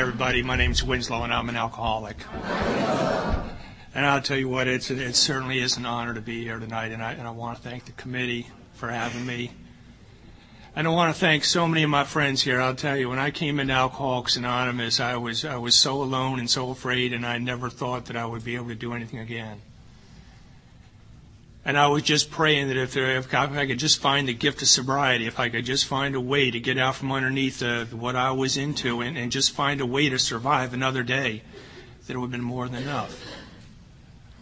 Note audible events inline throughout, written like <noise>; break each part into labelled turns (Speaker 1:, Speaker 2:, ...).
Speaker 1: Hi, everybody. My name's Winslow, and I'm an alcoholic. And I'll tell you what, it's, it certainly is an honor to be here tonight, and I, and I want to thank the committee for having me. And I want to thank so many of my friends here. I'll tell you, when I came into Alcoholics Anonymous, I was, I was so alone and so afraid, and I never thought that I would be able to do anything again. And I was just praying that if, if I could just find the gift of sobriety, if I could just find a way to get out from underneath what I was into and, and just find a way to survive another day, that it would have been more than enough.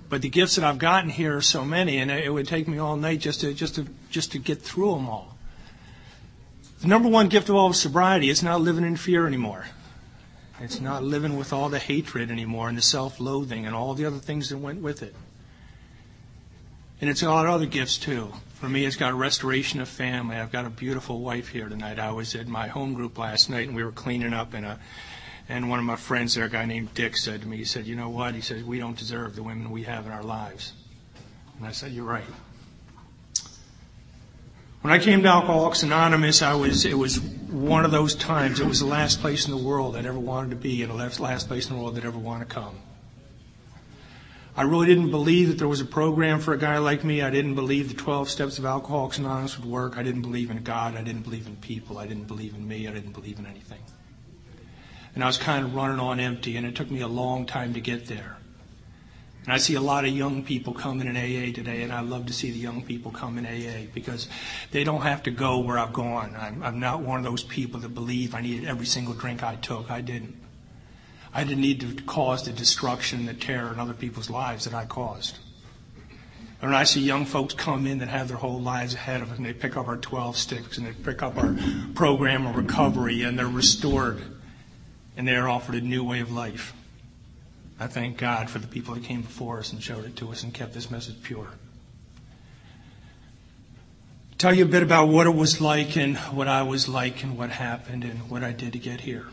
Speaker 1: But the gifts that I've gotten here are so many, and it would take me all night just to just to just to get through them all. The number one gift of all is sobriety. It's not living in fear anymore. It's not living with all the hatred anymore and the self-loathing and all the other things that went with it. And it's got other gifts too. For me, it's got restoration of family. I've got a beautiful wife here tonight. I was at my home group last night and we were cleaning up and a, and one of my friends there, a guy named Dick, said to me, he said, you know what? He said, we don't deserve the women we have in our lives. And I said, you're right. When I came to Alcoholics Anonymous, I was, it was one of those times. It was the last place in the world I'd ever wanted to be and the last place in the world I'd ever want to come. I really didn't believe that there was a program for a guy like me. I didn't believe the 12 steps of Alcoholics Anonymous would work. I didn't believe in God. I didn't believe in people. I didn't believe in me. I didn't believe in anything. And I was kind of running on empty, and it took me a long time to get there. And I see a lot of young people coming in AA today, and I love to see the young people come in AA because they don't have to go where I've gone. I'm, I'm not one of those people that believe I needed every single drink I took. I didn't. I didn't need to cause the destruction the terror in other people's lives that I caused. And when I see young folks come in that have their whole lives ahead of them, they pick up our 12 sticks and they pick up our program of recovery and they're restored and they're offered a new way of life. I thank God for the people that came before us and showed it to us and kept this message pure. Tell you a bit about what it was like and what I was like and what happened and what I did to get here.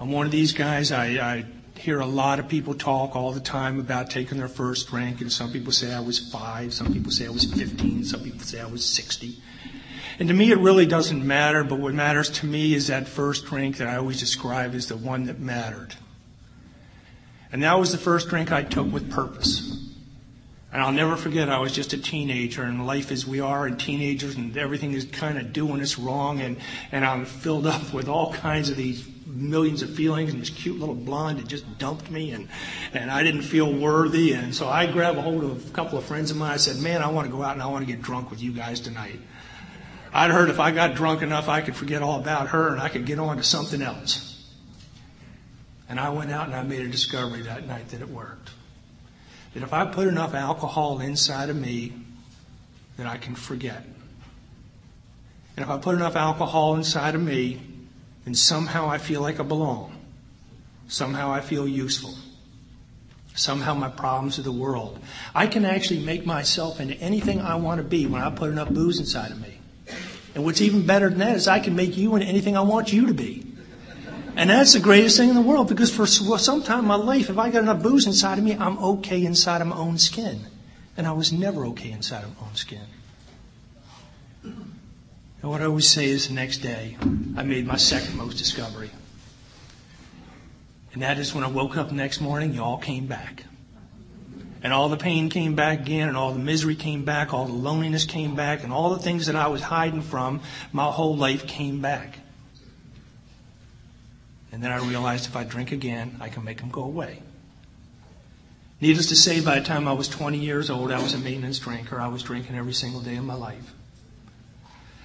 Speaker 1: I'm one of these guys. I, I hear a lot of people talk all the time about taking their first drink, and some people say I was five, some people say I was 15, some people say I was 60. And to me, it really doesn't matter, but what matters to me is that first drink that I always describe as the one that mattered. And that was the first drink I took with purpose. And I'll never forget, I was just a teenager, and life as we are, and teenagers, and everything is kind of doing us wrong, and, and I'm filled up with all kinds of these millions of feelings, and this cute little blonde had just dumped me, and, and I didn't feel worthy. And so I grabbed a hold of a couple of friends of mine. I said, Man, I want to go out and I want to get drunk with you guys tonight. I'd heard if I got drunk enough, I could forget all about her and I could get on to something else. And I went out and I made a discovery that night that it worked. That if I put enough alcohol inside of me, that I can forget. And if I put enough alcohol inside of me, then somehow I feel like I belong. Somehow I feel useful. Somehow my problems are the world. I can actually make myself into anything I want to be when I put enough booze inside of me. And what's even better than that is I can make you into anything I want you to be. And that's the greatest thing in the world because for some time in my life, if I got enough booze inside of me, I'm okay inside of my own skin. And I was never okay inside of my own skin. And what I always say is the next day, I made my second most discovery. And that is when I woke up the next morning, you all came back. And all the pain came back again, and all the misery came back, all the loneliness came back, and all the things that I was hiding from my whole life came back. And then I realized if I drink again, I can make them go away. Needless to say, by the time I was 20 years old, I was a maintenance drinker. I was drinking every single day of my life.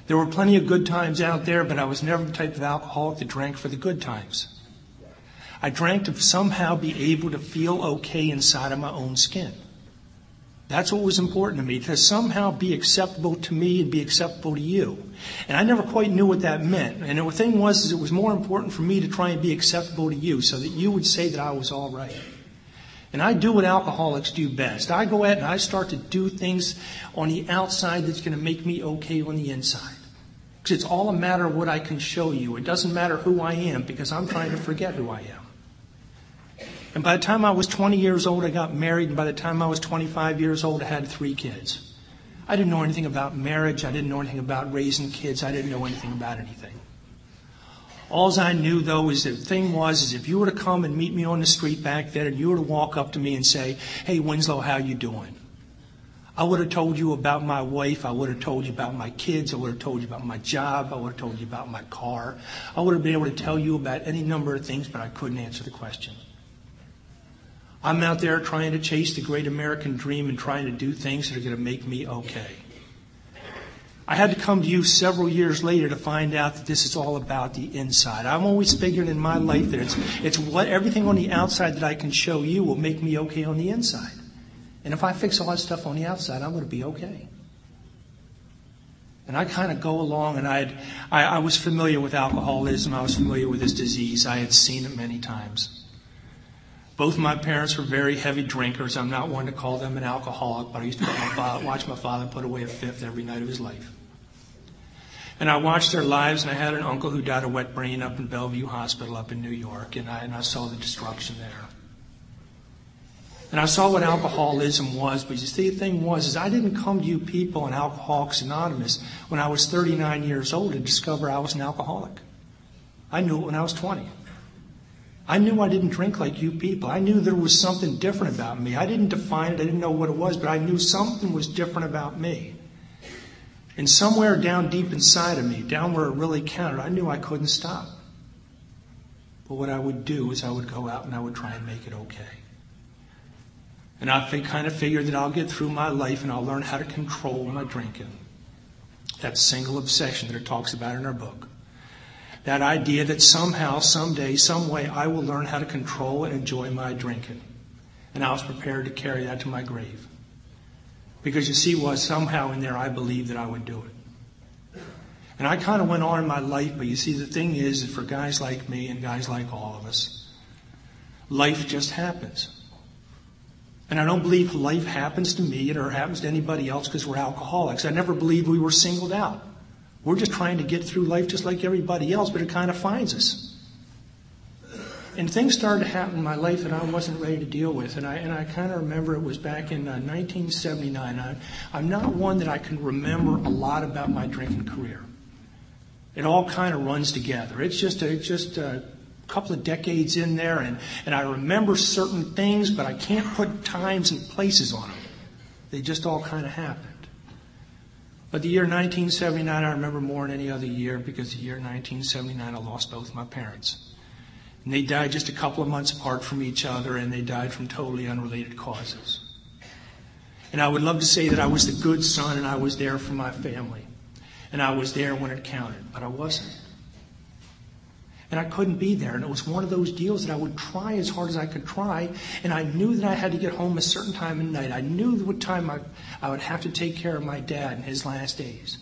Speaker 1: There were plenty of good times out there, but I was never the type of alcoholic that drank for the good times. I drank to somehow be able to feel okay inside of my own skin. That's what was important to me, to somehow be acceptable to me and be acceptable to you. And I never quite knew what that meant. And the thing was, is it was more important for me to try and be acceptable to you so that you would say that I was all right. And I do what alcoholics do best. I go out and I start to do things on the outside that's going to make me okay on the inside. Because it's all a matter of what I can show you. It doesn't matter who I am because I'm trying to forget who I am. And by the time I was 20 years old, I got married. And by the time I was 25 years old, I had three kids. I didn't know anything about marriage. I didn't know anything about raising kids. I didn't know anything about anything. All I knew though is the thing was is if you were to come and meet me on the street back then and you were to walk up to me and say, Hey Winslow, how you doing? I would have told you about my wife. I would have told you about my kids. I would have told you about my job. I would have told you about my car. I would have been able to tell you about any number of things, but I couldn't answer the question. I'm out there trying to chase the great American dream and trying to do things that are going to make me okay. I had to come to you several years later to find out that this is all about the inside. I'm always figuring in my life that it's, it's what everything on the outside that I can show you will make me okay on the inside. And if I fix all that stuff on the outside, I'm going to be okay. And I kind of go along, and I'd, I, I was familiar with alcoholism. I was familiar with this disease. I had seen it many times. Both my parents were very heavy drinkers. I'm not one to call them an alcoholic, but I used to my father, watch my father put away a fifth every night of his life. And I watched their lives, and I had an uncle who died of wet brain up in Bellevue Hospital up in New York, and I, and I saw the destruction there. And I saw what alcoholism was, but you see, the thing was, is I didn't come to you people in Alcoholics Anonymous when I was 39 years old to discover I was an alcoholic. I knew it when I was 20. I knew I didn't drink like you people. I knew there was something different about me. I didn't define it, I didn't know what it was, but I knew something was different about me. And somewhere down deep inside of me, down where it really counted, I knew I couldn't stop. But what I would do is I would go out and I would try and make it okay. And I kind of figured that I'll get through my life and I'll learn how to control my drinking. That single obsession that it talks about in our book. That idea that somehow, someday, some way, I will learn how to control and enjoy my drinking. And I was prepared to carry that to my grave. Because you see, was somehow in there I believed that I would do it. And I kind of went on in my life, but you see, the thing is that for guys like me and guys like all of us, life just happens. And I don't believe life happens to me or happens to anybody else because we're alcoholics. I never believed we were singled out. We're just trying to get through life just like everybody else, but it kind of finds us. And things started to happen in my life that I wasn't ready to deal with. And I, and I kind of remember it was back in uh, 1979. I, I'm not one that I can remember a lot about my drinking career. It all kind of runs together. It's just a, just a, couple of decades in there, and, and I remember certain things, but I can't put times and places on them. They just all kind of happened. But the year 1979, I remember more than any other year because the year 1979, I lost both my parents. And they died just a couple of months apart from each other, and they died from totally unrelated causes. And I would love to say that I was the good son and I was there for my family. And I was there when it counted, but I wasn't. And I couldn't be there. And it was one of those deals that I would try as hard as I could try. And I knew that I had to get home a certain time of night. I knew what time I, I would have to take care of my dad in his last days.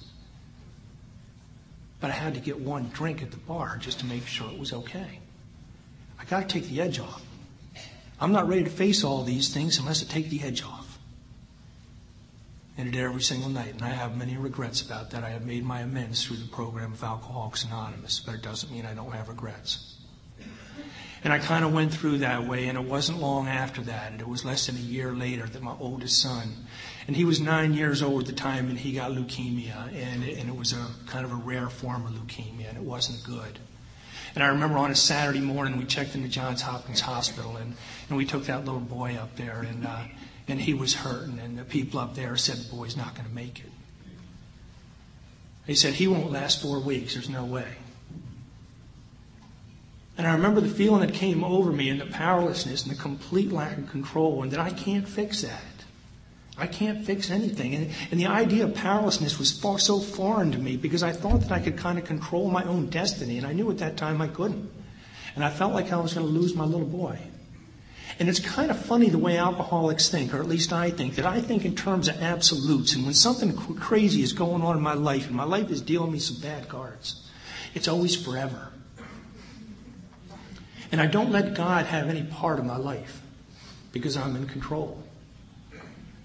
Speaker 1: But I had to get one drink at the bar just to make sure it was okay. I got to take the edge off. I'm not ready to face all these things unless I take the edge off and it did every single night. And I have many regrets about that. I have made my amends through the program of Alcoholics Anonymous, but it doesn't mean I don't have regrets. And I kind of went through that way, and it wasn't long after that, and it was less than a year later that my oldest son, and he was nine years old at the time, and he got leukemia, and and it was a kind of a rare form of leukemia, and it wasn't good. And I remember on a Saturday morning, we checked into Johns Hopkins Hospital, and, and we took that little boy up there, and uh, and he was hurting, and the people up there said the boy's not going to make it. They said he won't last four weeks. There's no way. And I remember the feeling that came over me and the powerlessness and the complete lack of control, and that I can't fix that. I can't fix anything. And, and the idea of powerlessness was far, so foreign to me because I thought that I could kind of control my own destiny, and I knew at that time I couldn't. And I felt like I was going to lose my little boy. And it's kind of funny the way alcoholics think, or at least I think, that I think in terms of absolutes. And when something crazy is going on in my life, and my life is dealing me some bad cards, it's always forever. And I don't let God have any part of my life because I'm in control.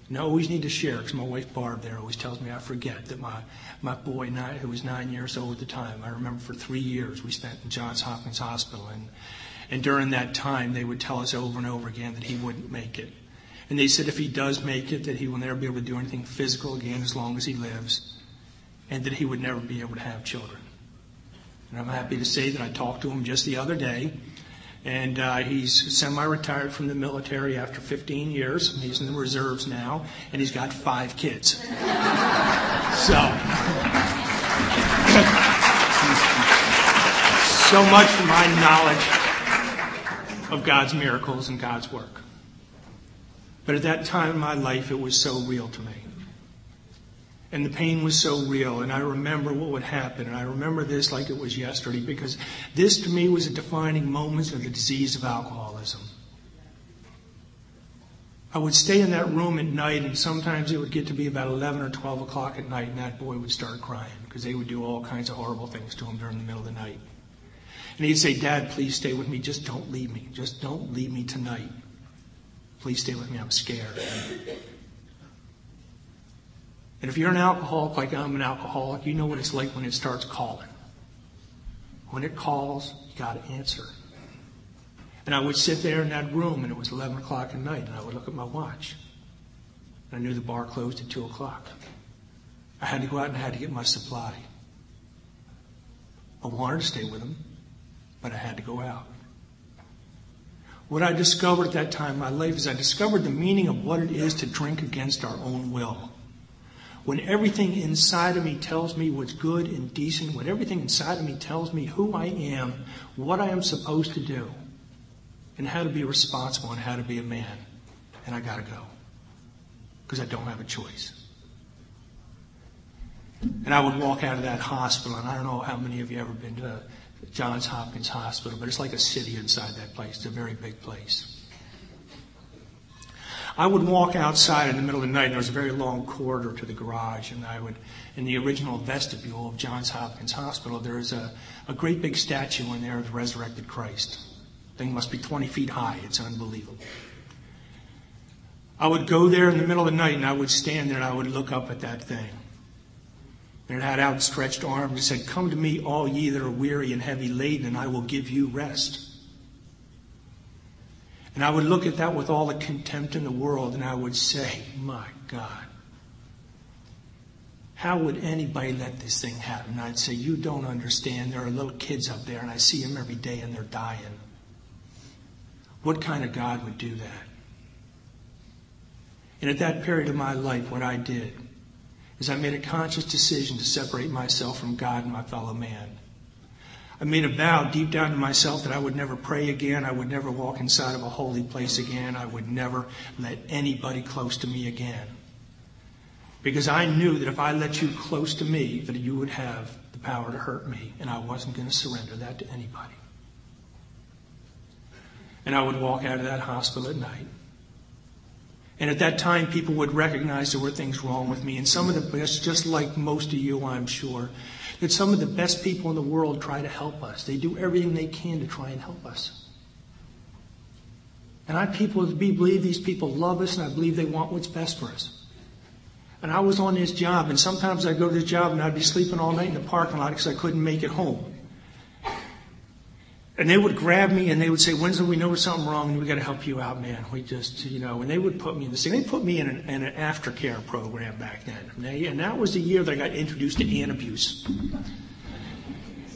Speaker 1: And I always need to share because my wife Barb there always tells me I forget that my, my boy, who was nine years old at the time, I remember for three years we spent in Johns Hopkins Hospital. And and during that time, they would tell us over and over again that he wouldn't make it. And they said if he does make it, that he will never be able to do anything physical again as long as he lives, and that he would never be able to have children. And I'm happy to say that I talked to him just the other day. And uh, he's semi retired from the military after 15 years. He's in the reserves now, and he's got five kids. <laughs> so. <laughs> so much for my knowledge of God's miracles and God's work. But at that time in my life, it was so real to me. And the pain was so real, and I remember what would happen, and I remember this like it was yesterday, because this to me was a defining moment of the disease of alcoholism. I would stay in that room at night, and sometimes it would get to be about 11 or 12 o'clock at night, and that boy would start crying, because they would do all kinds of horrible things to him during the middle of the night. And he'd say, Dad, please stay with me. Just don't leave me. Just don't leave me tonight. Please stay with me. I'm scared. And if you're an alcoholic like I'm an alcoholic, you know what it's like when it starts calling. When it calls, you got to answer. And I would sit there in that room, and it was 11 o'clock at night, and I would look at my watch. And I knew the bar closed at 2 o'clock. I had to go out and I had to get my supply. I wanted to stay with him, but I had to go out. What I discovered at that time in my life is I discovered the meaning of what it is to drink against our own will when everything inside of me tells me what's good and decent, when everything inside of me tells me who I am, what I am supposed to do, and how to be responsible and how to be a man, and I gotta go. Because I don't have a choice. And I would walk out of that hospital, and I don't know how many of you ever been to Johns Hopkins Hospital, but it's like a city inside that place. It's a very big place. I would walk outside in the middle of the night, and there was a very long corridor to the garage, and I would, in the original vestibule of Johns Hopkins Hospital, there is a, a great big statue in there of the resurrected Christ. Thing must be 20 feet high. It's unbelievable. I would go there in the middle of the night, and I would stand there, and I would look up at that thing. And it had outstretched arms and said, Come to me, all ye that are weary and heavy laden, and I will give you rest. And I would look at that with all the contempt in the world and I would say, my God, how would anybody let this thing happen? And I'd say, you don't understand. There are little kids up there and I see them every day and they're dying. What kind of God would do that? And at that period of my life, what I did is I made a conscious decision to separate myself from God and my fellow man. I made a vow deep down to myself that I would never pray again. I would never walk inside of a holy place again. I would never let anybody close to me again. Because I knew that if I let you close to me, that you would have the power to hurt me, and I wasn't going to surrender that to anybody. And I would walk out of that hospital at night. And at that time, people would recognize there were things wrong with me. And some of the best, just like most of you, I'm sure, that some of the best people in the world try to help us. They do everything they can to try and help us. And I people believe these people love us and I believe they want what's best for us. And I was on this job and sometimes I'd go to this job and I'd be sleeping all night in the parking lot because I couldn't make it home. And they would grab me and they would say, Winslow, we know something wrong and we got to help you out, man. We just, you know, and they would put me in this thing. They put me in an, in an aftercare program back then. And, they, and, that was the year that I got introduced to Antabuse.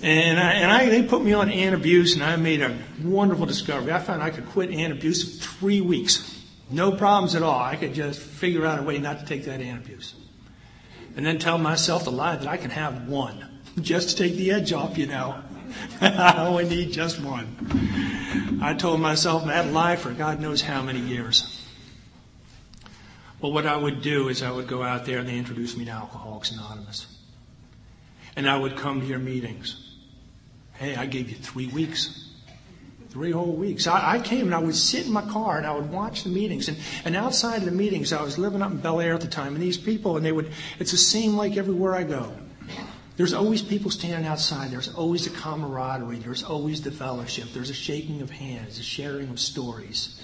Speaker 1: And, I, and I, they put me on Antabuse and I made a wonderful discovery. I found I could quit Antabuse in three weeks. No problems at all. I could just figure out a way not to take that Antabuse. And then tell myself the lie that I can have one <laughs> just to take the edge off, you know. <laughs> I only need just one. I told myself that lie for God knows how many years. Well, what I would do is I would go out there and they introduced me to Alcoholics Anonymous. And I would come to your meetings. Hey, I gave you three weeks. Three whole weeks. I, I, came and I would sit in my car and I would watch the meetings. And, and outside of the meetings, I was living up in Bel Air at the time, and these people, and they would, it's the same like everywhere I go. There's always people standing outside. There's always a camaraderie. There's always the fellowship. There's a shaking of hands, a sharing of stories.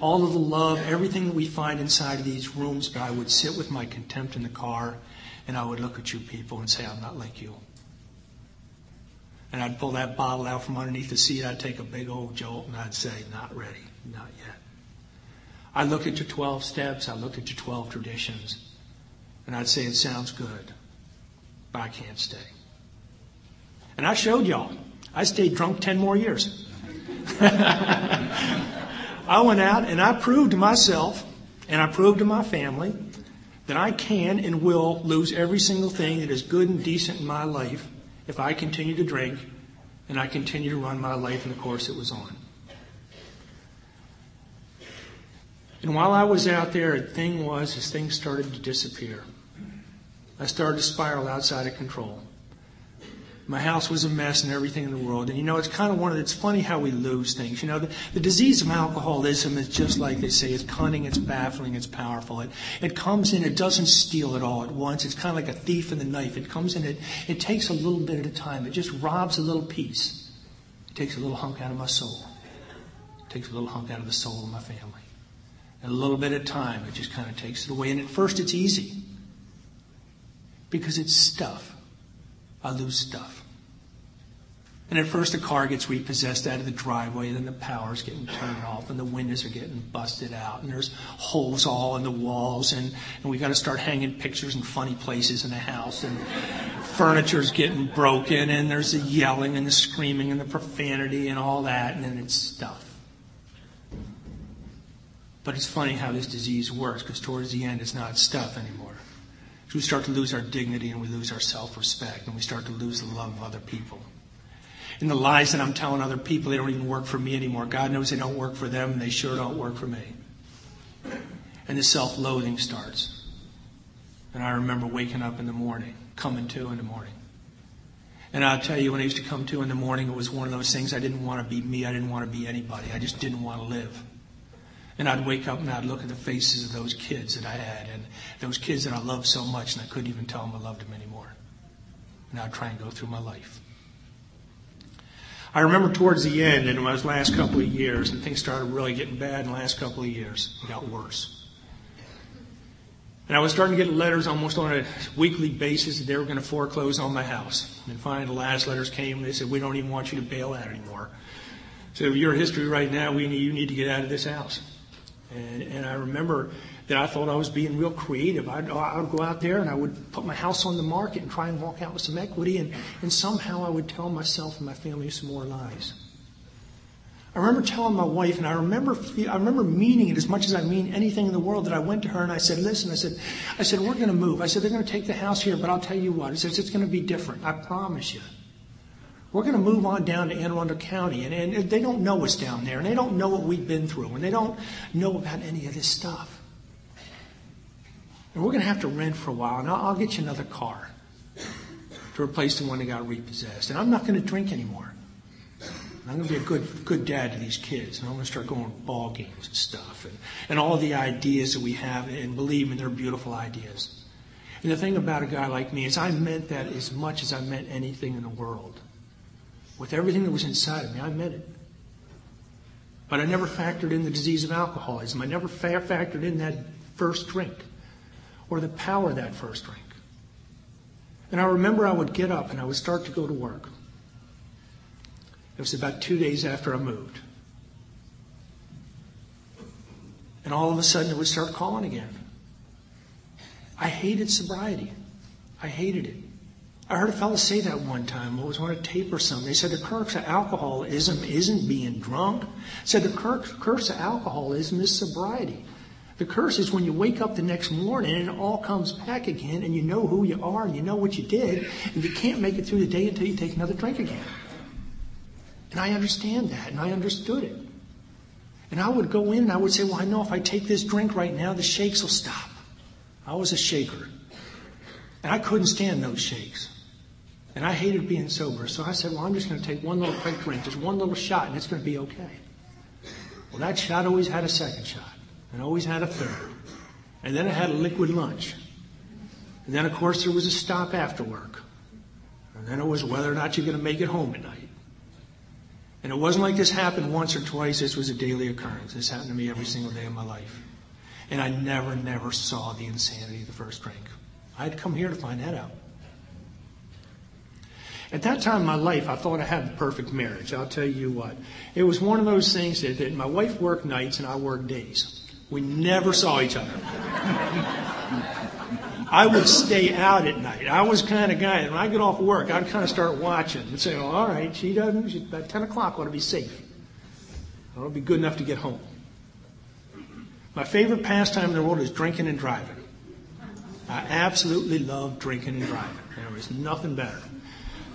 Speaker 1: All of the love, everything that we find inside of these rooms, but I would sit with my contempt in the car and I would look at you people and say, I'm not like you. And I'd pull that bottle out from underneath the seat. I'd take a big old jolt and I'd say, not ready, not yet. I look at your 12 steps. I look at your 12 traditions. And I'd say, it sounds good but I can't stay. And I showed y'all. I stayed drunk 10 more years. <laughs> I went out and I proved to myself and I proved to my family that I can and will lose every single thing that is good and decent in my life if I continue to drink and I continue to run my life in the course it was on. And while I was out there, the thing was, as things started to disappear, I started to spiral outside of control. My house was a mess and everything in the world. And you know, it's kind of one of, it's funny how we lose things. You know, the, the disease of alcoholism is just like they say, it's cunning, it's baffling, it's powerful. It, it comes in, it doesn't steal it all at once. It's kind of like a thief in the knife. It comes in, it, it takes a little bit at a time. It just robs a little piece. It takes a little hunk out of my soul. It takes a little hunk out of the soul of my family. And a little bit at a time, it just kind of takes it away. And at first it's easy. Because it's stuff. I lose stuff. And at first the car gets repossessed out of the driveway, and then the power's getting turned off and the windows are getting busted out and there's holes all in the walls and, and we gotta start hanging pictures in funny places in the house and furniture's getting broken and there's the yelling and the screaming and the profanity and all that and then it's stuff. But it's funny how this disease works because towards the end it's not stuff anymore. We start to lose our dignity and we lose our self-respect and we start to lose the love of other people. And the lies that I'm telling other people, they don't even work for me anymore. God knows they don't work for them and they sure don't work for me. And the self-loathing starts. And I remember waking up in the morning, coming to in the morning. And I'll tell you, when I used to come to in the morning, it was one of those things I didn't want to be me. I didn't want to be anybody. I just didn't want to live. And I'd wake up and I'd look at the faces of those kids that I had and those kids that I loved so much and I couldn't even tell them I loved them anymore. And I'd try and go through my life. I remember towards the end, and in those last couple of years, and things started really getting bad in the last couple of years. It got worse. And I was starting to get letters almost on a weekly basis that they were going to foreclose on my house. And finally, the last letters came. They said, "We don't even want you to bail out anymore. So, your history right now, we need, you need to get out of this house." And, and I remember that I thought I was being real creative. I'd, I would go out there and I would put my house on the market and try and walk out with some equity, and, and somehow I would tell myself and my family some more lies. I remember telling my wife, and I remember, I remember meaning it as much as I mean anything in the world. That I went to her and I said, "Listen," I said, "I said we're going to move." I said they're going to take the house here, but I'll tell you what. I said it's going to be different. I promise you. We're going to move on down to Anne Arundel County, and, and they don't know us down there, and they don't know what we've been through, and they don't know about any of this stuff. And we're going to have to rent for a while, and I'll, I'll get you another car to replace the one that got repossessed. And I'm not going to drink anymore. I'm going to be a good, good dad to these kids, and I'm going to start going to ball games and stuff, and, and all the ideas that we have, and believe me, they're beautiful ideas. And the thing about a guy like me is I meant that as much as I meant anything in the world. With everything that was inside of me, I meant it. But I never factored in the disease of alcoholism. I never fa- factored in that first drink or the power of that first drink. And I remember I would get up and I would start to go to work. It was about two days after I moved. And all of a sudden it would start calling again. I hated sobriety. I hated it. I heard a fellow say that one time. It was on a tape or something. They said the curse of alcoholism isn't being drunk. Said the curse of alcoholism is sobriety. The curse is when you wake up the next morning and it all comes back again and you know who you are and you know what you did and you can't make it through the day until you take another drink again. And I understand that and I understood it. And I would go in and I would say, well, I know if I take this drink right now, the shakes will stop. I was a shaker. And I couldn't stand those shakes. And I hated being sober. So I said, well, I'm just going to take one little quick drink, just one little shot, and it's going to be okay. Well, that shot always had a second shot and always had a third. And then I had a liquid lunch. And then, of course, there was a stop after work. And then it was whether or not you're going to make it home at night. And it wasn't like this happened once or twice. This was a daily occurrence. This happened to me every single day of my life. And I never, never saw the insanity of the first drink. I had come here to find that out. At that time in my life, I thought I had the perfect marriage. I'll tell you what. It was one of those things that, that my wife worked nights and I worked days. We never saw each other. I would stay out at night. I was kind of guy, when I get off work, I'd kind of start watching and say, well, all right, she doesn't, about 10 o'clock ought to be safe. It'll be good enough to get home. My favorite pastime in the world is drinking and driving. I absolutely love drinking and driving. There was nothing better.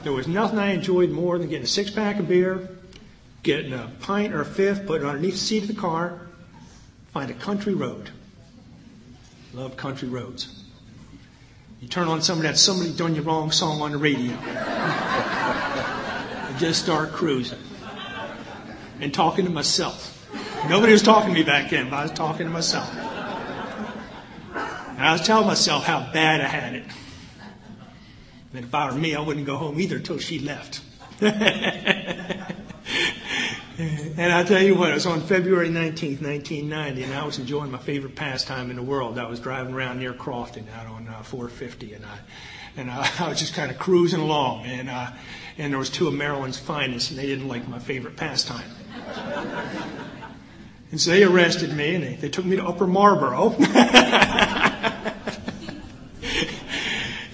Speaker 1: There was nothing I enjoyed more than getting a six pack of beer, getting a pint or a fifth, put it underneath the seat of the car, find a country road. Love country roads. You turn on some of that somebody done you wrong song on the radio. and <laughs> just start cruising. And talking to myself. Nobody was talking to me back then, but I was talking to myself. And I was telling myself how bad I had it. And if I were me, I wouldn't go home either until she left. <laughs> And I tell you what, it was on February 19th, 1990, and I was enjoying my favorite pastime in the world. I was driving around near Crofton out on uh, 450, and I and I, <laughs> I was just kind of cruising along, and uh, and there was two of Maryland's finest, and they didn't like my favorite pastime. <laughs> And so they arrested me, and they, they took me to Upper Marlboro.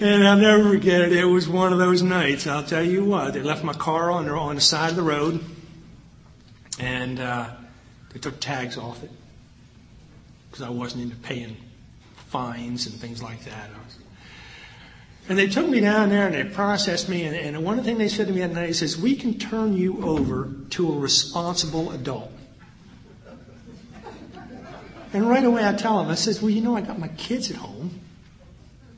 Speaker 1: And I'll never forget it. It was one of those nights. I'll tell you what. They left my car on the, on the side of the road, and uh, they took tags off it because I wasn't into paying fines and things like that. And they took me down there and they processed me. And, and one thing they said to me that night, is, "We can turn you over to a responsible adult." And right away I tell them, I says, "Well, you know, I got my kids at home."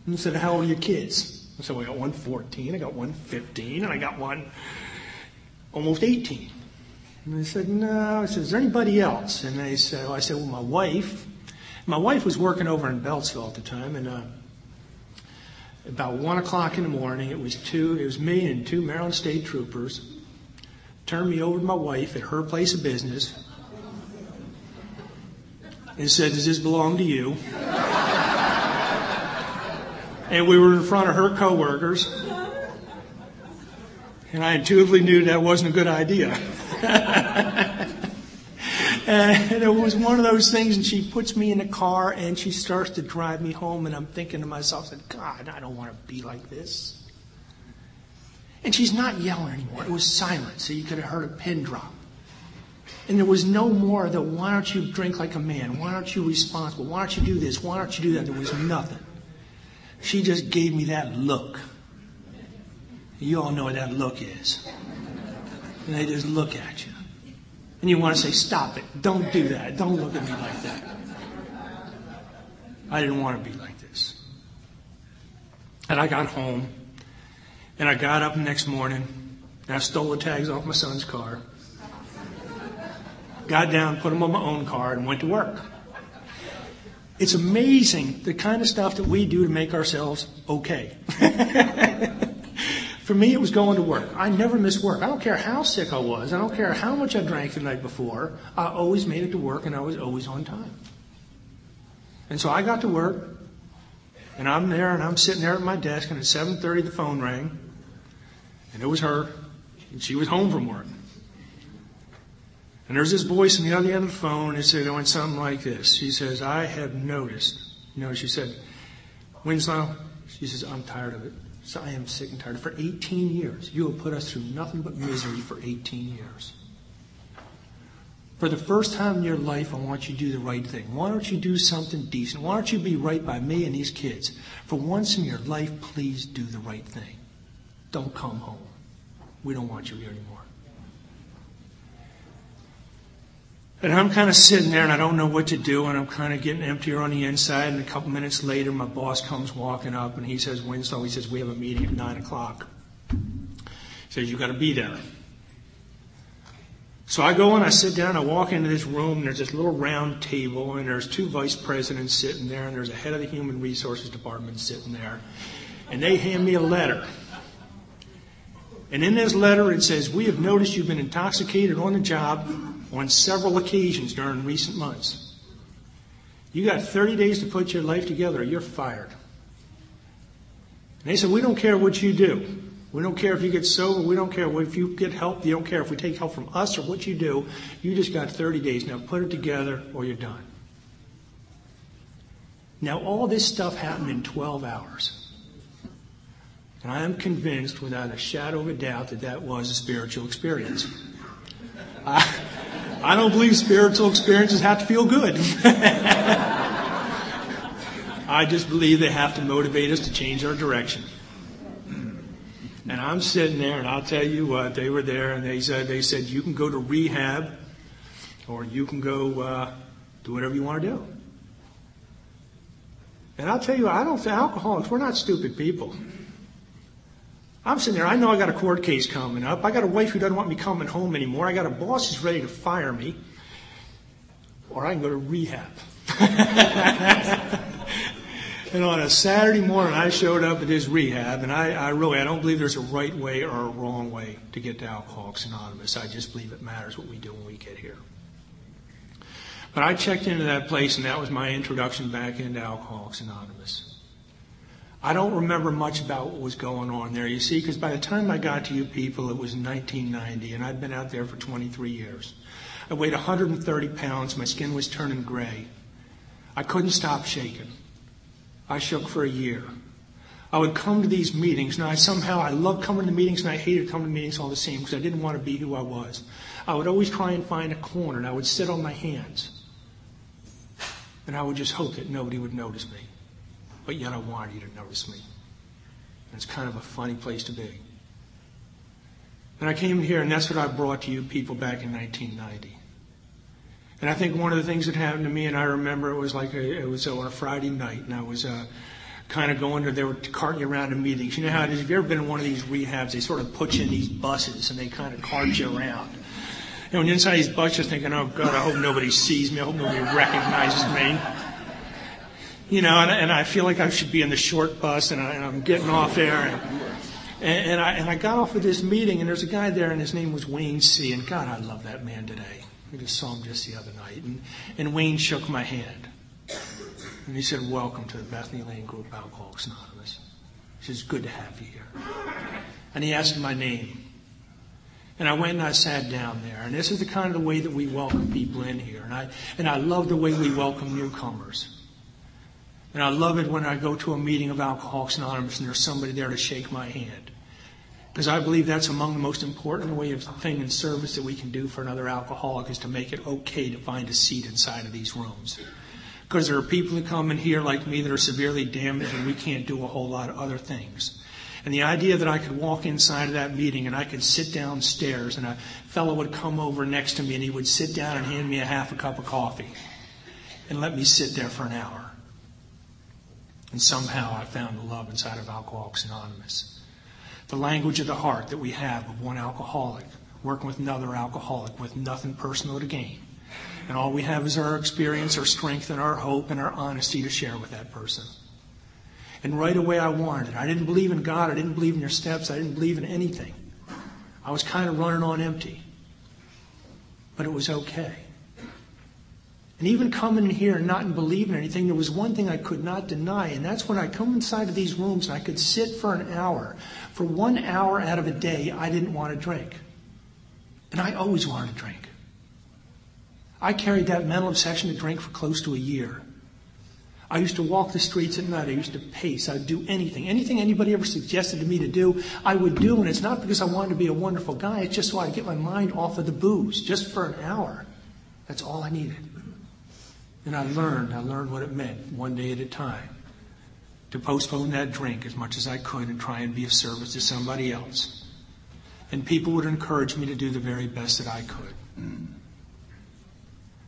Speaker 1: And said, How old are your kids? I said, I got one 14, I got one 15, and I got one almost 18. And they said, No. I said, Is there anybody else? And they said, well, I said, Well, my wife. My wife was working over in Beltsville at the time, and uh, about one o'clock in the morning, it was two, it was me and two Maryland State troopers turned me over to my wife at her place of business and said, Does this belong to you? And we were in front of her coworkers. And I intuitively knew that wasn't a good idea. <laughs> and it was one of those things, and she puts me in the car and she starts to drive me home, and I'm thinking to myself, said, God, I don't want to be like this. And she's not yelling anymore. It was silent, so you could have heard a pin drop. And there was no more the why don't you drink like a man? Why aren't you responsible? Why don't you do this? Why don't you do that? There was nothing. She just gave me that look. You all know what that look is. And they just look at you. And you want to say, stop it. Don't do that. Don't look at me like that. I didn't want to be like this. And I got home. And I got up next morning. And I stole the tags off my son's car. Got down, put them on my own car, and went to work. It's amazing the kind of stuff that we do to make ourselves okay. <laughs> For me, it was going to work. I never missed work. I don't care how sick I was. I don't care how much I drank the night before. I always made it to work and I was always on time. And so I got to work and I'm there and I'm sitting there at my desk and at 7.30 the phone rang and it was her and she was home from work. And there's this voice on the other end of the phone. and It went something like this. She says, I have noticed. You know, she said, Winslow, she says, I'm tired of it. So I am sick and tired. For 18 years, you have put us through nothing but misery for 18 years. For the first time in your life, I want you to do the right thing. Why don't you do something decent? Why don't you be right by me and these kids? For once in your life, please do the right thing. Don't come home. We don't want you here anymore. And I'm kind of sitting there and I don't know what to do and I'm kind of getting emptier on the inside. And a couple minutes later, my boss comes walking up and he says, Winslow, he says, we have a meeting at nine o'clock. He says, you got to be there. So I go and I sit down, I walk into this room, and there's this little round table, and there's two vice presidents sitting there, and there's a head of the human resources department sitting there. And they hand me a letter. And in this letter it says, We have noticed you've been intoxicated on the job on several occasions during recent months. You got 30 days to put your life together you're fired. And they said, We don't care what you do. We don't care if you get sober. We don't care if you get help. You don't care if we take help from us or what you do. You just got 30 days. Now put it together or you're done. Now, all this stuff happened in 12 hours. And I am convinced, without a shadow of a doubt, that that was a spiritual experience. I, I don't believe spiritual experiences have to feel good. <laughs> I just believe they have to motivate us to change our direction. And I'm sitting there, and I'll tell you what, they were there, and they said, they said, you can go to rehab, or you can go uh, do whatever you want to do. And I'll tell you, I don't think alcoholics, we're not stupid people. I'm sitting there, I know I got a court case coming up. I got a wife who doesn't want me coming home anymore. I got a boss who's ready to fire me. Or I can go to rehab. <laughs> and on a Saturday morning, I showed up at his rehab, and I, I really, I don't believe there's a right way or a wrong way to get to Alcoholics Anonymous. I just believe it matters what we do when we get here. But I checked into that place, and that was my introduction back into Alcoholics Anonymous. I don't remember much about what was going on there, you see, because by the time I got to you people, it was 1990, and I'd been out there for 23 years. I weighed 130 pounds, my skin was turning gray. I couldn't stop shaking. I shook for a year. I would come to these meetings, and I somehow I loved coming to meetings, and I hated coming to meetings all the same because I didn't want to be who I was. I would always try and find a corner, and I would sit on my hands. And I would just hope that nobody would notice me. But yet I wanted you to notice me. And it's kind of a funny place to be. And I came here, and that's what I brought to you people back in 1990. And I think one of the things that happened to me, and I remember it was like a, it was on a Friday night, and I was uh, kind of going to, they were carting you around to meetings. You know how it is, if you've ever been in one of these rehabs, they sort of put you in these buses and they kind of cart you around. And when you're inside these buses, thinking, oh God, I hope nobody sees me. I hope nobody recognizes me. You know, and, and I feel like I should be in the short bus, and, I, I'm getting off there. And, and, and, I, and I got off of this meeting, and there's a guy there, and his name was Wayne C. And God, I love that man today. I just saw him just the other night. And, and Wayne shook my hand. And he said, Welcome to the Bethany Lane Group Alcoholics Anonymous. He says, Good to have you here. And he asked my name. And I went and I sat down there. And this is the kind of the way that we welcome people in here. And I, and I love the way we welcome newcomers. And I love it when I go to a meeting of Alcoholics Anonymous and there's somebody there to shake my hand. Because I believe that's among the most important way of thing and service that we can do for another alcoholic is to make it okay to find a seat inside of these rooms. Because there are people that come in here like me that are severely damaged and we can't do a whole lot of other things. And the idea that I could walk inside of that meeting and I could sit downstairs and a fellow would come over next to me and he would sit down and hand me a half a cup of coffee and let me sit there for an hour. And somehow I found the love inside of Alcoholics Anonymous the language of the heart that we have of one alcoholic working with another alcoholic with nothing personal to gain. And all we have is our experience, our strength, and our hope and our honesty to share with that person. And right away I wanted it. I didn't believe in God. I didn't believe in your steps. I didn't believe in anything. I was kind of running on empty. But it was okay. And even coming in here and not believing anything, there was one thing I could not deny, and that's when I come inside of these rooms and I could sit for an hour. For one hour out of a day, I didn't want to drink. And I always wanted to drink. I carried that mental obsession to drink for close to a year. I used to walk the streets at night. I used to pace. I'd do anything. Anything anybody ever suggested to me to do, I would do. And it's not because I wanted to be a wonderful guy. It's just so I could get my mind off of the booze, just for an hour. That's all I needed. And I learned, I learned what it meant one day at a time to postpone that drink as much as I could and try and be of service to somebody else. And people would encourage me to do the very best that I could.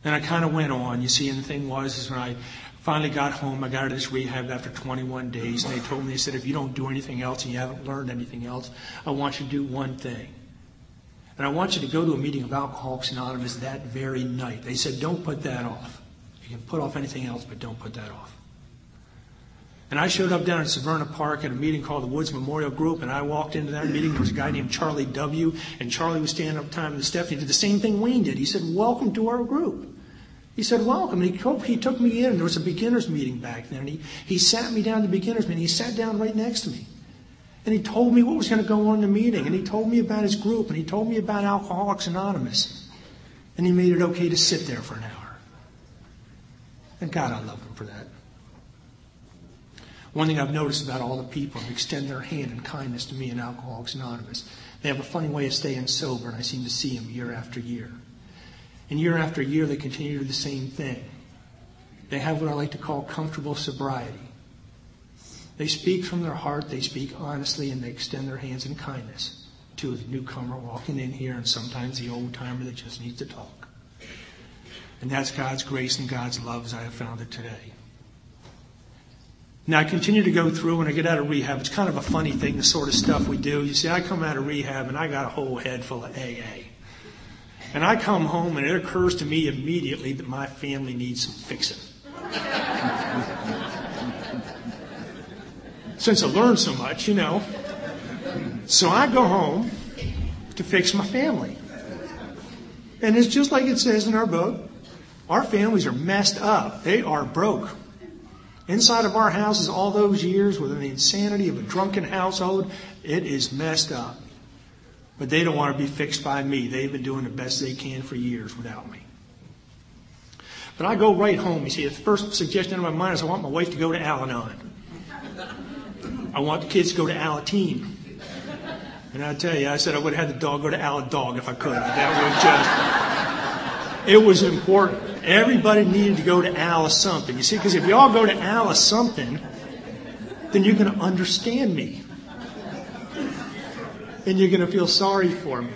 Speaker 1: And I kind of went on. You see, and the thing was, is when I finally got home, I got out of this rehab after 21 days, and they told me, they said, if you don't do anything else and you haven't learned anything else, I want you to do one thing. And I want you to go to a meeting of Alcoholics Anonymous that very night. They said, don't put that off. You can put off anything else, but don't put that off. And I showed up down in Severna Park at a meeting called the Woods Memorial Group, and I walked into that meeting. There was a guy named Charlie W., and Charlie was standing up time the steps. He did the same thing Wayne did. He said, Welcome to our group. He said, Welcome. And he, he took me in, and there was a beginner's meeting back then. And he, he sat me down the beginner's meeting. He sat down right next to me. And he told me what was going to go on in the meeting, and he told me about his group, and he told me about Alcoholics Anonymous. And he made it okay to sit there for an hour. And God, I love them for that. One thing I've noticed about all the people who extend their hand in kindness to me in Alcoholics Anonymous, they have a funny way of staying sober, and I seem to see them year after year. And year after year, they continue to do the same thing. They have what I like to call comfortable sobriety. They speak from their heart, they speak honestly, and they extend their hands in kindness to a newcomer walking in here, and sometimes the old timer that just needs to talk. And that's God's grace and God's love as I have found it today. Now I continue to go through when I get out of rehab. It's kind of a funny thing, the sort of stuff we do. You see, I come out of rehab and I got a whole head full of AA. And I come home and it occurs to me immediately that my family needs some fixing. Since I learned so much, you know. So I go home to fix my family. And it's just like it says in our book. Our families are messed up. They are broke. Inside of our houses, all those years within the insanity of a drunken household, it is messed up. But they don't want to be fixed by me. They've been doing the best they can for years without me. But I go right home. You see, the first suggestion in my mind is I want my wife to go to Al Anon. I want the kids to go to Alateen. And I tell you, I said I would have had the dog go to Al Dog if I could. That was just, it was important. Everybody needed to go to Alice something. You see, because if you all go to Alice something, then you're going to understand me. And you're going to feel sorry for me.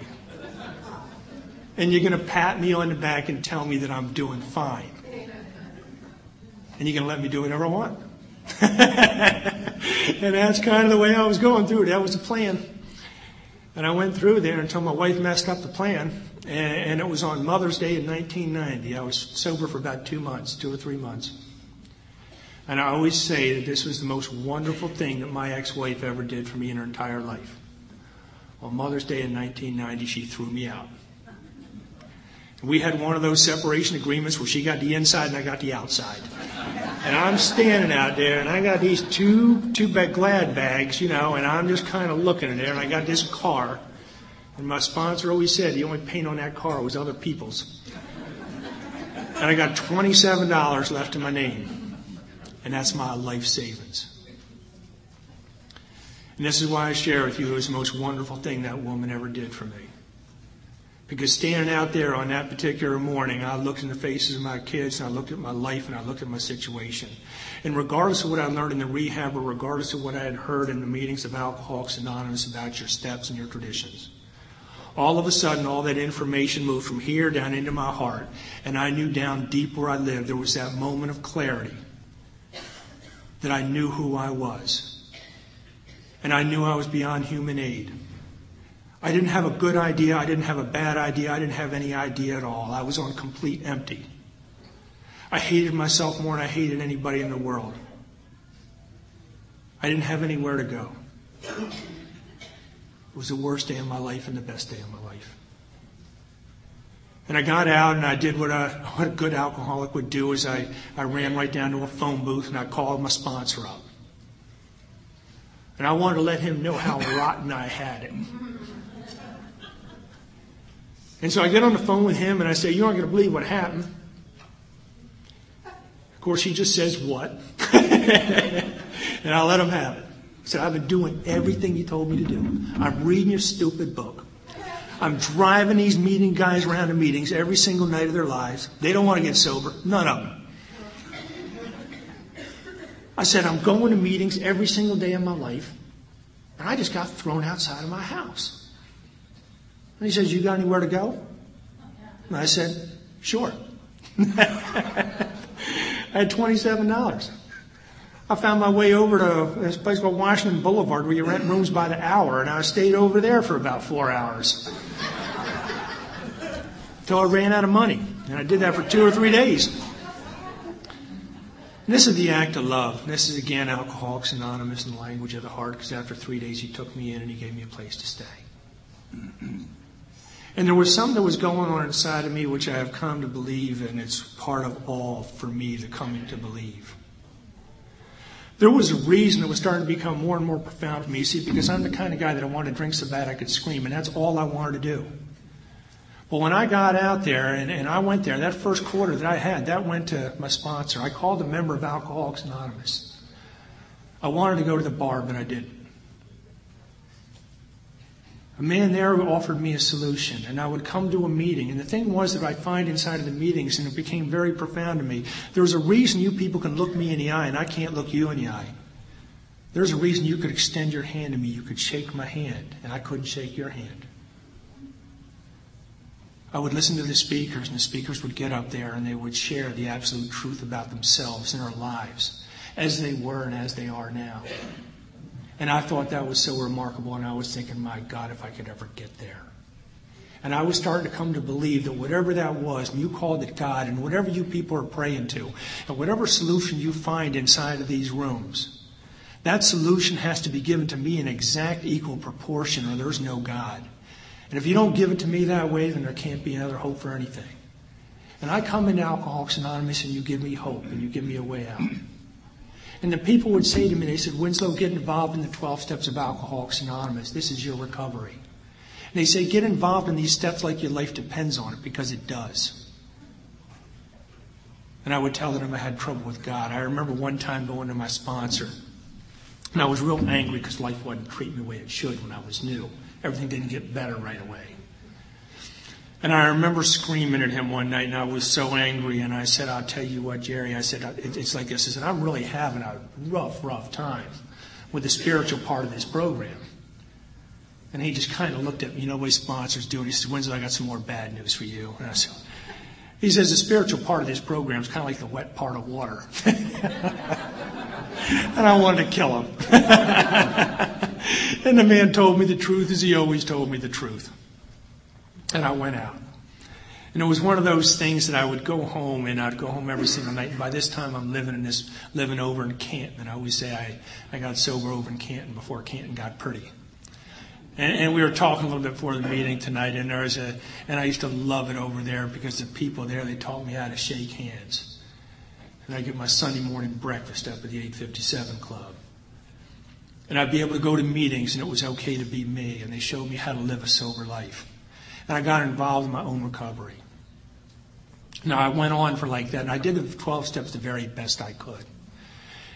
Speaker 1: And you're going to pat me on the back and tell me that I'm doing fine. And you're going to let me do whatever I want. <laughs> and that's kind of the way I was going through it. That was the plan. And I went through there until my wife messed up the plan. And it was on Mother's Day in 1990. I was sober for about two months, two or three months. And I always say that this was the most wonderful thing that my ex wife ever did for me in her entire life. On Mother's Day in 1990, she threw me out. We had one of those separation agreements where she got the inside and I got the outside. And I'm standing out there and I got these two, two glad bags, you know, and I'm just kind of looking at there and I got this car. And my sponsor always said the only paint on that car was other people's. And I got $27 left in my name. And that's my life savings. And this is why I share with you it was the most wonderful thing that woman ever did for me. Because standing out there on that particular morning, I looked in the faces of my kids and I looked at my life and I looked at my situation. And regardless of what I learned in the rehab or regardless of what I had heard in the meetings of Alcoholics Anonymous about your steps and your traditions, all of a sudden, all that information moved from here down into my heart. And I knew down deep where I lived, there was that moment of clarity that I knew who I was. And I knew I was beyond human aid. I didn't have a good idea. I didn't have a bad idea. I didn't have any idea at all. I was on complete empty. I hated myself more than I hated anybody in the world. I didn't have anywhere to go. It was the worst day of my life and the best day of my life. And I got out and I did what a, <laughs> what a good alcoholic would do is I, I ran right down to a phone booth and I called my sponsor up. And I wanted to let him know how <laughs> rotten I had it. And so I get on the phone with him and I say, You aren't going to believe what happened. Of course, he just says, What? <laughs> and I let him have it said, I've been doing everything you told me to do. I'm reading your stupid book. I'm driving these meeting guys around to meetings every single night of their lives. They don't want to get sober. None of them. I said, I'm going to meetings every single day of my life. And I just got thrown outside of my house. And he says, You got anywhere to go? And I said, Sure. <laughs> I had $27. I found my way over to this place called Washington Boulevard where you rent rooms by the hour, and I stayed over there for about four hours. Until I ran out of money. And I did that for two or three days. And this is the act of love. This is again Alcoholics Anonymous and the language of the heart, because after three days he took me in and he gave me a place to stay. And there was something that was going on inside of me which I have come to believe, and it's part of all for me the coming to believe. There was a reason it was starting to become more and more profound for me. See, because I'm the kind of guy that I wanted to drink so bad I could scream, and that's all I wanted to do. But when I got out there and, and I went there, that first quarter that I had, that went to my sponsor. I called a member of Alcoholics Anonymous. I wanted to go to the bar, but I didn't. A man there offered me a solution, and I would come to a meeting. And the thing was that I find inside of the meetings, and it became very profound to me, there's a reason you people can look me in the eye, and I can't look you in the eye. There's a reason you could extend your hand to me, you could shake my hand, and I couldn't shake your hand. I would listen to the speakers, and the speakers would get up there and they would share the absolute truth about themselves and their lives, as they were and as they are now. And I thought that was so remarkable, and I was thinking, my God, if I could ever get there. And I was starting to come to believe that whatever that was, and you called it God, and whatever you people are praying to, and whatever solution you find inside of these rooms, that solution has to be given to me in exact equal proportion, or there's no God. And if you don't give it to me that way, then there can't be another hope for anything. And I come into Alcoholics Anonymous, and you give me hope, and you give me a way out. And the people would say to me, they said, Winslow, get involved in the 12 steps of Alcoholics Anonymous. This is your recovery. And they say, get involved in these steps like your life depends on it, because it does. And I would tell them I had trouble with God. I remember one time going to my sponsor, and I was real angry because life wasn't treating me the way it should when I was new. Everything didn't get better right away. And I remember screaming at him one night, and I was so angry. And I said, I'll tell you what, Jerry. I said, it's like this. I said, I'm really having a rough, rough time with the spiritual part of this program. And he just kind of looked at me. You know what sponsors do? He said, Winslow, I got some more bad news for you. And I said, he says, the spiritual part of this program is kind of like the wet part of water. <laughs> and I wanted to kill him. <laughs> and the man told me the truth as he always told me the truth. And I went out. And it was one of those things that I would go home and I'd go home every single night. And by this time I'm living in this, living over in Canton. And I always say I, I got sober over in Canton before Canton got pretty. And, and we were talking a little bit before the meeting tonight and there was a, and I used to love it over there because the people there, they taught me how to shake hands. And I get my Sunday morning breakfast up at the 857 Club. And I'd be able to go to meetings and it was okay to be me. And they showed me how to live a sober life and I got involved in my own recovery. Now, I went on for like that, and I did the 12 steps the very best I could.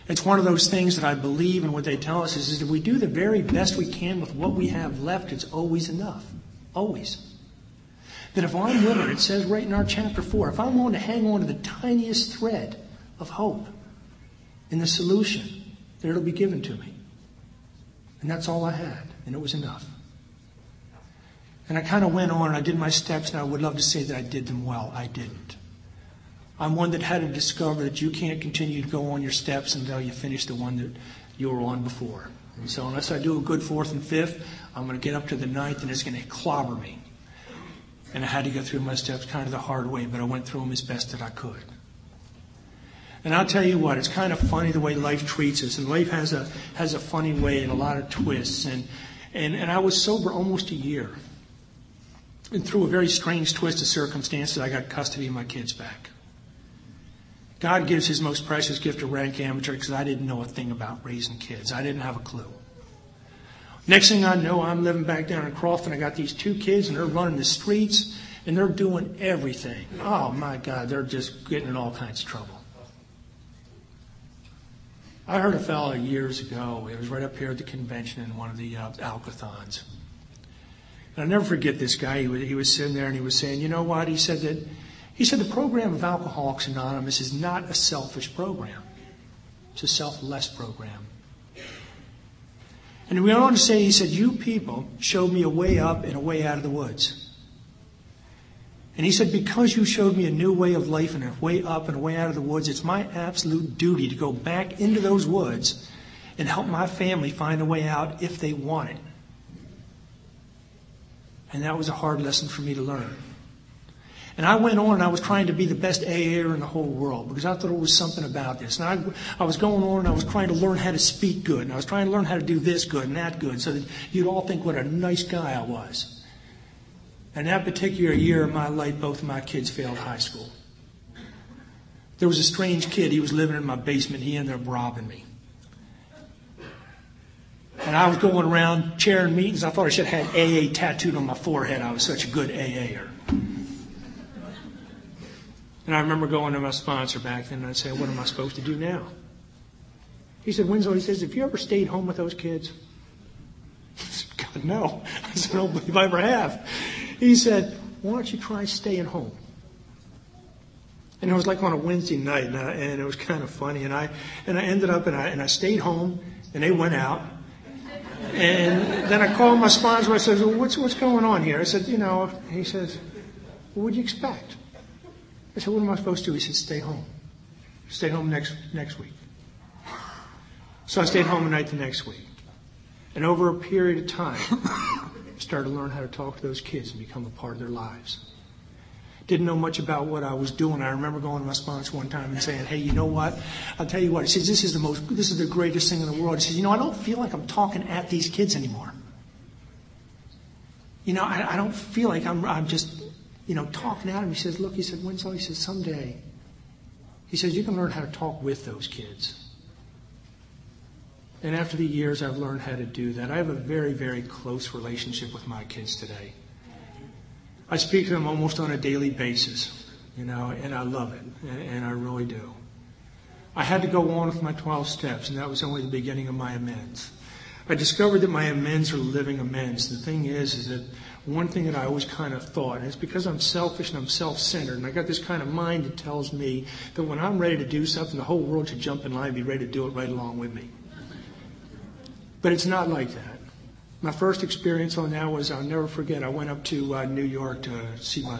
Speaker 1: It's one of those things that I believe, and what they tell us is, is if we do the very best we can with what we have left, it's always enough. Always. That if I'm willing, it says right in our chapter 4, if I'm willing to hang on to the tiniest thread of hope in the solution, that it'll be given to me. And that's all I had, and it was enough. And I kind of went on and I did my steps, and I would love to say that I did them well. I didn't. I'm one that had to discover that you can't continue to go on your steps until you finish the one that you were on before. So unless I do a good fourth and fifth, I'm going to get up to the ninth and it's going to clobber me. And I had to go through my steps kind of the hard way, but I went through them as best that I could. And I'll tell you what, it's kind of funny the way life treats us, and life has a has a funny way and a lot of twists. And and, and I was sober almost a year. And through a very strange twist of circumstances, I got custody of my kids back. God gives his most precious gift to rank amateur because I didn't know a thing about raising kids. I didn't have a clue. Next thing I know, I'm living back down in Crofton. I got these two kids and they're running the streets and they're doing everything. Oh my God, they're just getting in all kinds of trouble. I heard a fellow years ago, it was right up here at the convention in one of the uh, alcathons. And I'll never forget this guy. He was, he was sitting there and he was saying, you know what? He said that, he said the program of Alcoholics Anonymous is not a selfish program. It's a selfless program. And he went on to say, he said, you people showed me a way up and a way out of the woods. And he said, because you showed me a new way of life and a way up and a way out of the woods, it's my absolute duty to go back into those woods and help my family find a way out if they want it. And that was a hard lesson for me to learn. And I went on and I was trying to be the best AAer in the whole world because I thought it was something about this. And I, I was going on and I was trying to learn how to speak good. And I was trying to learn how to do this good and that good so that you'd all think what a nice guy I was. And that particular year of my life, both of my kids failed high school. There was a strange kid. He was living in my basement. He ended up robbing me. And I was going around chairing meetings. I thought I should have had AA tattooed on my forehead. I was such a good AAer. And I remember going to my sponsor back then and I'd say, What am I supposed to do now? He said, Winslow, he says, have you ever stayed home with those kids? I said, God, no. I said, I don't believe I ever have. He said, why don't you try staying home? And it was like on a Wednesday night, and, I, and it was kind of funny. And I and I ended up and I and I stayed home, and they went out. And then I called my sponsor. I said, well, "What's what's going on here?" I said, "You know." He says, well, "What would you expect?" I said, "What am I supposed to do?" He said, "Stay home. Stay home next next week." So I stayed home a night the next week, and over a period of time, I started to learn how to talk to those kids and become a part of their lives didn't know much about what I was doing. I remember going to my sponsor one time and saying, "Hey, you know what? I'll tell you what." He says, "This is the most, this is the greatest thing in the world." He says, "You know, I don't feel like I'm talking at these kids anymore. You know, I, I don't feel like I'm, I'm just, you know, talking at them." He says, "Look," he said, "Winslow," he says, "Someday," he says, "you can learn how to talk with those kids." And after the years, I've learned how to do that. I have a very, very close relationship with my kids today. I speak to them almost on a daily basis, you know, and I love it, and I really do. I had to go on with my 12 steps, and that was only the beginning of my amends. I discovered that my amends are living amends. The thing is, is that one thing that I always kind of thought, and it's because I'm selfish and I'm self-centered, and I got this kind of mind that tells me that when I'm ready to do something, the whole world should jump in line and be ready to do it right along with me. But it's not like that. My first experience on that was I'll never forget. I went up to uh, New York to see my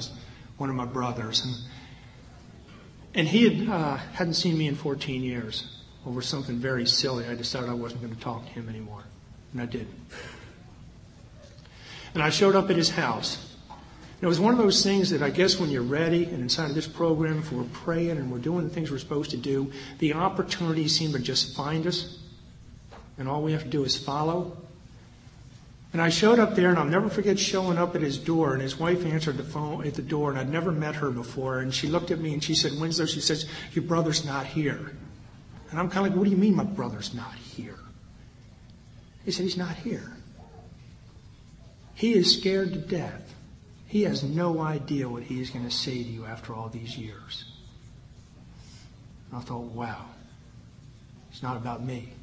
Speaker 1: one of my brothers, and and he had uh, hadn't seen me in 14 years over something very silly. I decided I wasn't going to talk to him anymore, and I didn't. And I showed up at his house. And it was one of those things that I guess when you're ready and inside of this program, if we're praying and we're doing the things we're supposed to do, the opportunities seem to just find us. And all we have to do is follow and I showed up there, and I'll never forget showing up at his door, and his wife answered the phone at the door, and I'd never met her before. And she looked at me and she said, Winslow, she says, Your brother's not here. And I'm kind of like, What do you mean my brother's not here? He said, He's not here. He is scared to death. He has no idea what he is going to say to you after all these years. And I thought, wow, it's not about me.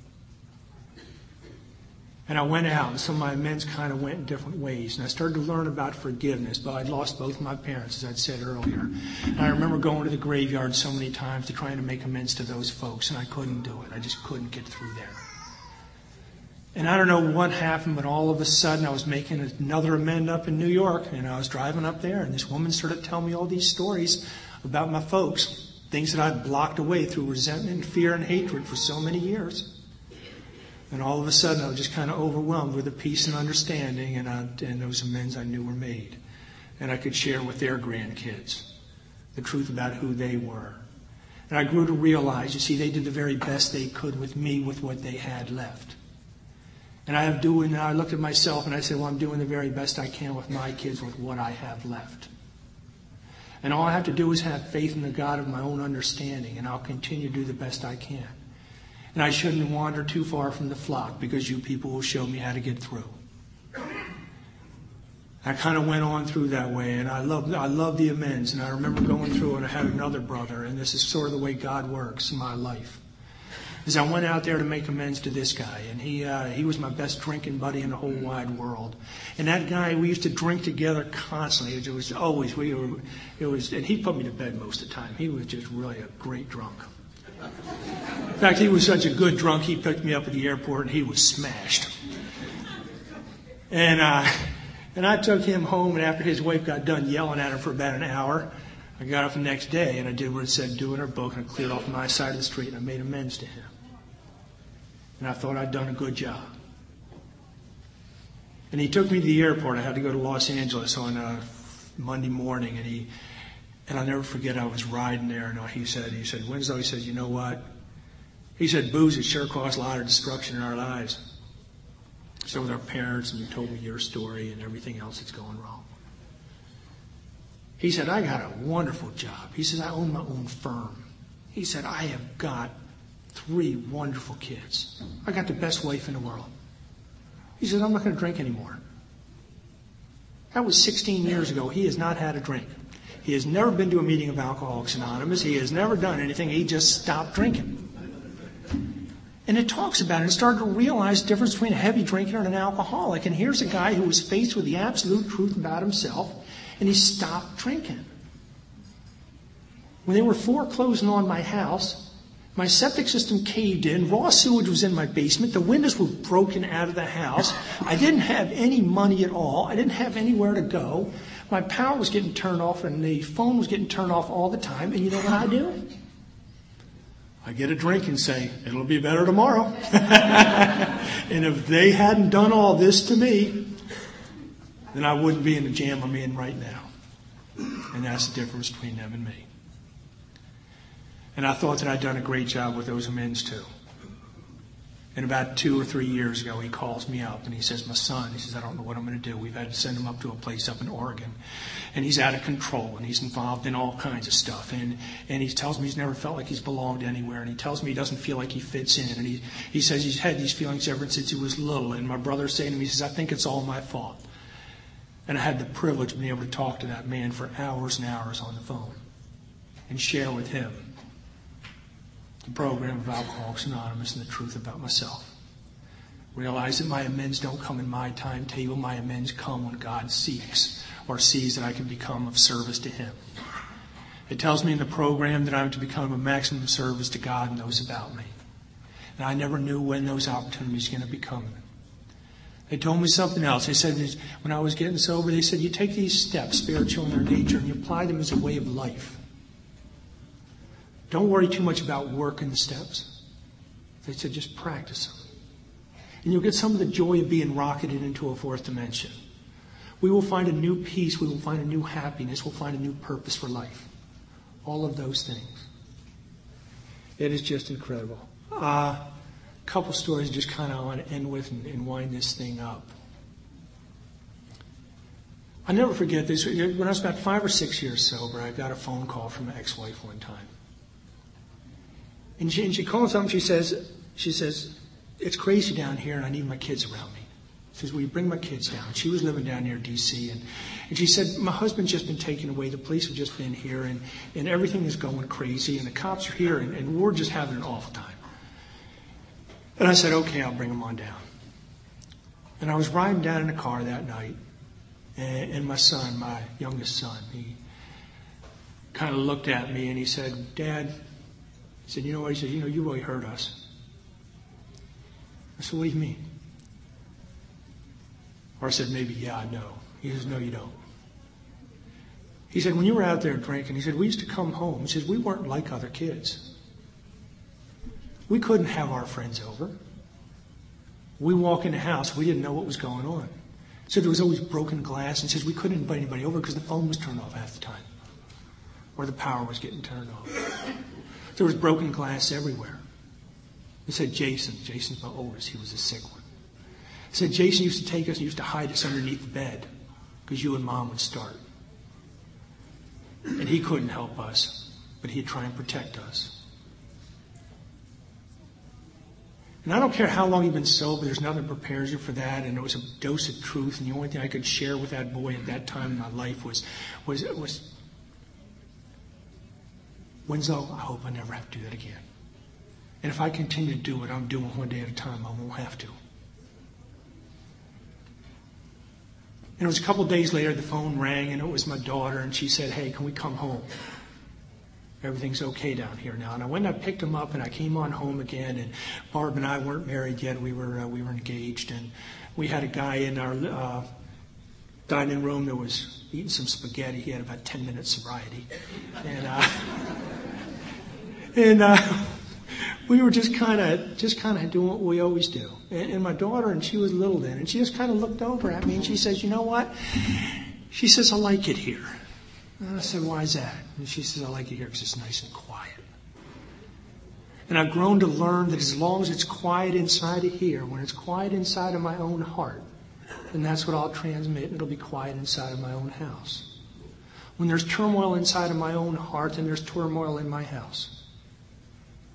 Speaker 1: And I went out, and some of my amends kind of went in different ways. And I started to learn about forgiveness, but I'd lost both my parents, as I'd said earlier. And I remember going to the graveyard so many times to try to make amends to those folks, and I couldn't do it. I just couldn't get through there. And I don't know what happened, but all of a sudden I was making another amend up in New York, and I was driving up there, and this woman started telling me all these stories about my folks, things that I'd blocked away through resentment fear and hatred for so many years. And all of a sudden, I was just kind of overwhelmed with the peace and understanding, and, I, and those amends I knew were made. And I could share with their grandkids the truth about who they were. And I grew to realize, you see, they did the very best they could with me with what they had left. And I have doing, I looked at myself and I said, well, I'm doing the very best I can with my kids with what I have left. And all I have to do is have faith in the God of my own understanding, and I'll continue to do the best I can. And I shouldn't wander too far from the flock because you people will show me how to get through. I kind of went on through that way, and I love I love the amends. And I remember going through, and I had another brother, and this is sort of the way God works in my life. Is I went out there to make amends to this guy, and he uh, he was my best drinking buddy in the whole wide world. And that guy, we used to drink together constantly. It was always we were, it was, and he put me to bed most of the time. He was just really a great drunk. In fact, he was such a good drunk, he picked me up at the airport and he was smashed. And, uh, and I took him home, and after his wife got done yelling at him for about an hour, I got up the next day and I did what it said do in her book, and I cleared off my side of the street and I made amends to him. And I thought I'd done a good job. And he took me to the airport. I had to go to Los Angeles on a Monday morning, and he and I'll never forget, I was riding there, and he said, he said, Winslow, he said, you know what? He said, booze has sure caused a lot of destruction in our lives. So with our parents, and you told me your story and everything else that's going wrong. He said, I got a wonderful job. He says, I own my own firm. He said, I have got three wonderful kids. I got the best wife in the world. He said, I'm not going to drink anymore. That was 16 years ago. He has not had a drink. He has never been to a meeting of Alcoholics Anonymous. He has never done anything. He just stopped drinking. And it talks about it and started to realize the difference between a heavy drinker and an alcoholic. And here's a guy who was faced with the absolute truth about himself, and he stopped drinking. When they were foreclosing on my house, my septic system caved in, raw sewage was in my basement, the windows were broken out of the house, I didn't have any money at all, I didn't have anywhere to go, my power was getting turned off, and the phone was getting turned off all the time, and you know what I do? I get a drink and say, it'll be better tomorrow. <laughs> and if they hadn't done all this to me, then I wouldn't be in the jam I'm in right now. And that's the difference between them and me. And I thought that I'd done a great job with those amends too. And about two or three years ago, he calls me up and he says, My son, he says, I don't know what I'm going to do. We've had to send him up to a place up in Oregon. And he's out of control and he's involved in all kinds of stuff. And, and he tells me he's never felt like he's belonged anywhere. And he tells me he doesn't feel like he fits in. And he, he says he's had these feelings ever since he was little. And my brother's saying to me, he says, I think it's all my fault. And I had the privilege of being able to talk to that man for hours and hours on the phone and share with him the program of Alcoholics Anonymous and the truth about myself. Realize that my amends don't come in my timetable. My amends come when God seeks or sees that I can become of service to Him. It tells me in the program that I'm to become a maximum service to God and those about me. And I never knew when those opportunities were going to be coming. They told me something else. They said when I was getting sober, they said you take these steps, spiritual in their nature, and you apply them as a way of life. Don't worry too much about working the steps. They said just practice them. And you'll get some of the joy of being rocketed into a fourth dimension. We will find a new peace. We will find a new happiness. We'll find a new purpose for life. All of those things. It is just incredible. A uh, couple stories just kind of want to end with and, and wind this thing up. i never forget this. When I was about five or six years sober, I got a phone call from my ex-wife one time. And she, and she calls and she says, she says, it's crazy down here and I need my kids around me. She says, will you bring my kids down? She was living down near D.C. And, and she said, my husband's just been taken away. The police have just been here and, and everything is going crazy and the cops are here and, and we're just having an awful time. And I said, okay, I'll bring them on down. And I was riding down in the car that night and, and my son, my youngest son, he kind of looked at me and he said, Dad, he said, You know what? He said, You know, you really hurt us. I said, What do you mean? Or I said, Maybe, yeah, I know. He says, No, you don't. He said, When you were out there drinking, he said, We used to come home. He says, We weren't like other kids. We couldn't have our friends over. We walk in the house, we didn't know what was going on. So there was always broken glass, and says we couldn't invite anybody over because the phone was turned off half the time, or the power was getting turned off. There was broken glass everywhere. He said, Jason, Jason's my oldest, he was a sick one. He said, Jason used to take us and used to hide us underneath the bed because you and mom would start. And he couldn't help us, but he'd try and protect us. And I don't care how long you've been sober, there's nothing prepares you for that. And it was a dose of truth. And the only thing I could share with that boy at that time in my life was, was, was Winslow, I hope I never have to do that again. And if I continue to do what I'm doing one day at a time, I won't have to. And it was a couple days later, the phone rang, and it was my daughter, and she said, Hey, can we come home? Everything's okay down here now. And I went and I picked him up, and I came on home again. And Barb and I weren't married yet; we were uh, we were engaged, and we had a guy in our uh, dining room that was eating some spaghetti. He had about ten minutes sobriety, and. Uh, and uh, we were just kind of just kind of doing what we always do. And, and my daughter, and she was little then, and she just kind of looked over at me and she says, "You know what?" She says, "I like it here." And I said, "Why is that?" And she says, "I like it here because it's nice and quiet." And I've grown to learn that as long as it's quiet inside of here, when it's quiet inside of my own heart, then that's what I'll transmit, and it'll be quiet inside of my own house. When there's turmoil inside of my own heart, then there's turmoil in my house.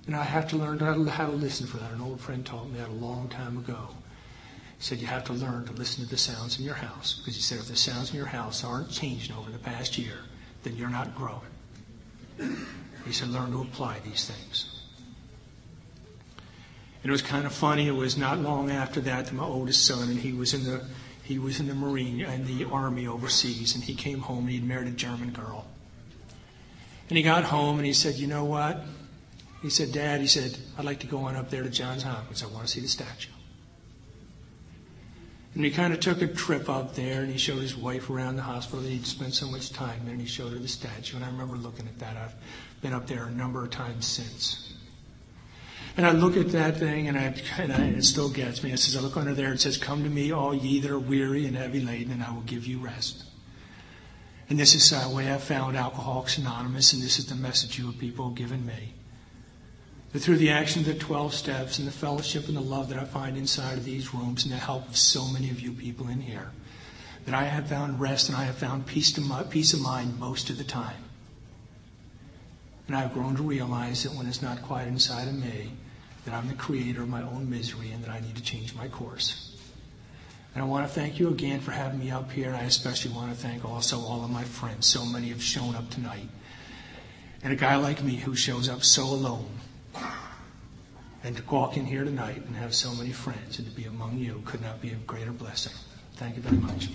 Speaker 1: And I have to learn how to listen for that. An old friend taught me that a long time ago. He said you have to learn to listen to the sounds in your house. Because he said if the sounds in your house aren't changing over the past year, then you're not growing. He said learn to apply these things. And it was kind of funny. It was not long after that that my oldest son, and he was in the he was in the Marine and the Army overseas, and he came home and he'd married a German girl. And he got home and he said, "You know what?" He said, "Dad," he said, "I'd like to go on up there to Johns Hopkins. I want to see the statue." And he kind of took a trip up there and he showed his wife around the hospital. That he'd spent so much time there and he showed her the statue. And I remember looking at that. I've been up there a number of times since. And I look at that thing and, I, and, I, it still gets me. It says, I look under there, it says, Come to me, all ye that are weary and heavy laden, and I will give you rest. And this is the way I found Alcoholics Anonymous, and this is the message you people have given me. That through the action of the 12 steps and the fellowship and the love that I find inside of these rooms and the help of so many of you people in here, that I have found rest and I have found peace, to, peace of mind most of the time. And I've grown to realize that when it's not quiet inside of me, that I'm the creator of my own misery and that I need to change my course. And I want to thank you again for having me up here, and I especially want to thank also all of my friends. So many have shown up tonight. And a guy like me who shows up so alone, and to walk in here tonight and have so many friends and to be among you could not be a greater blessing. Thank you very much.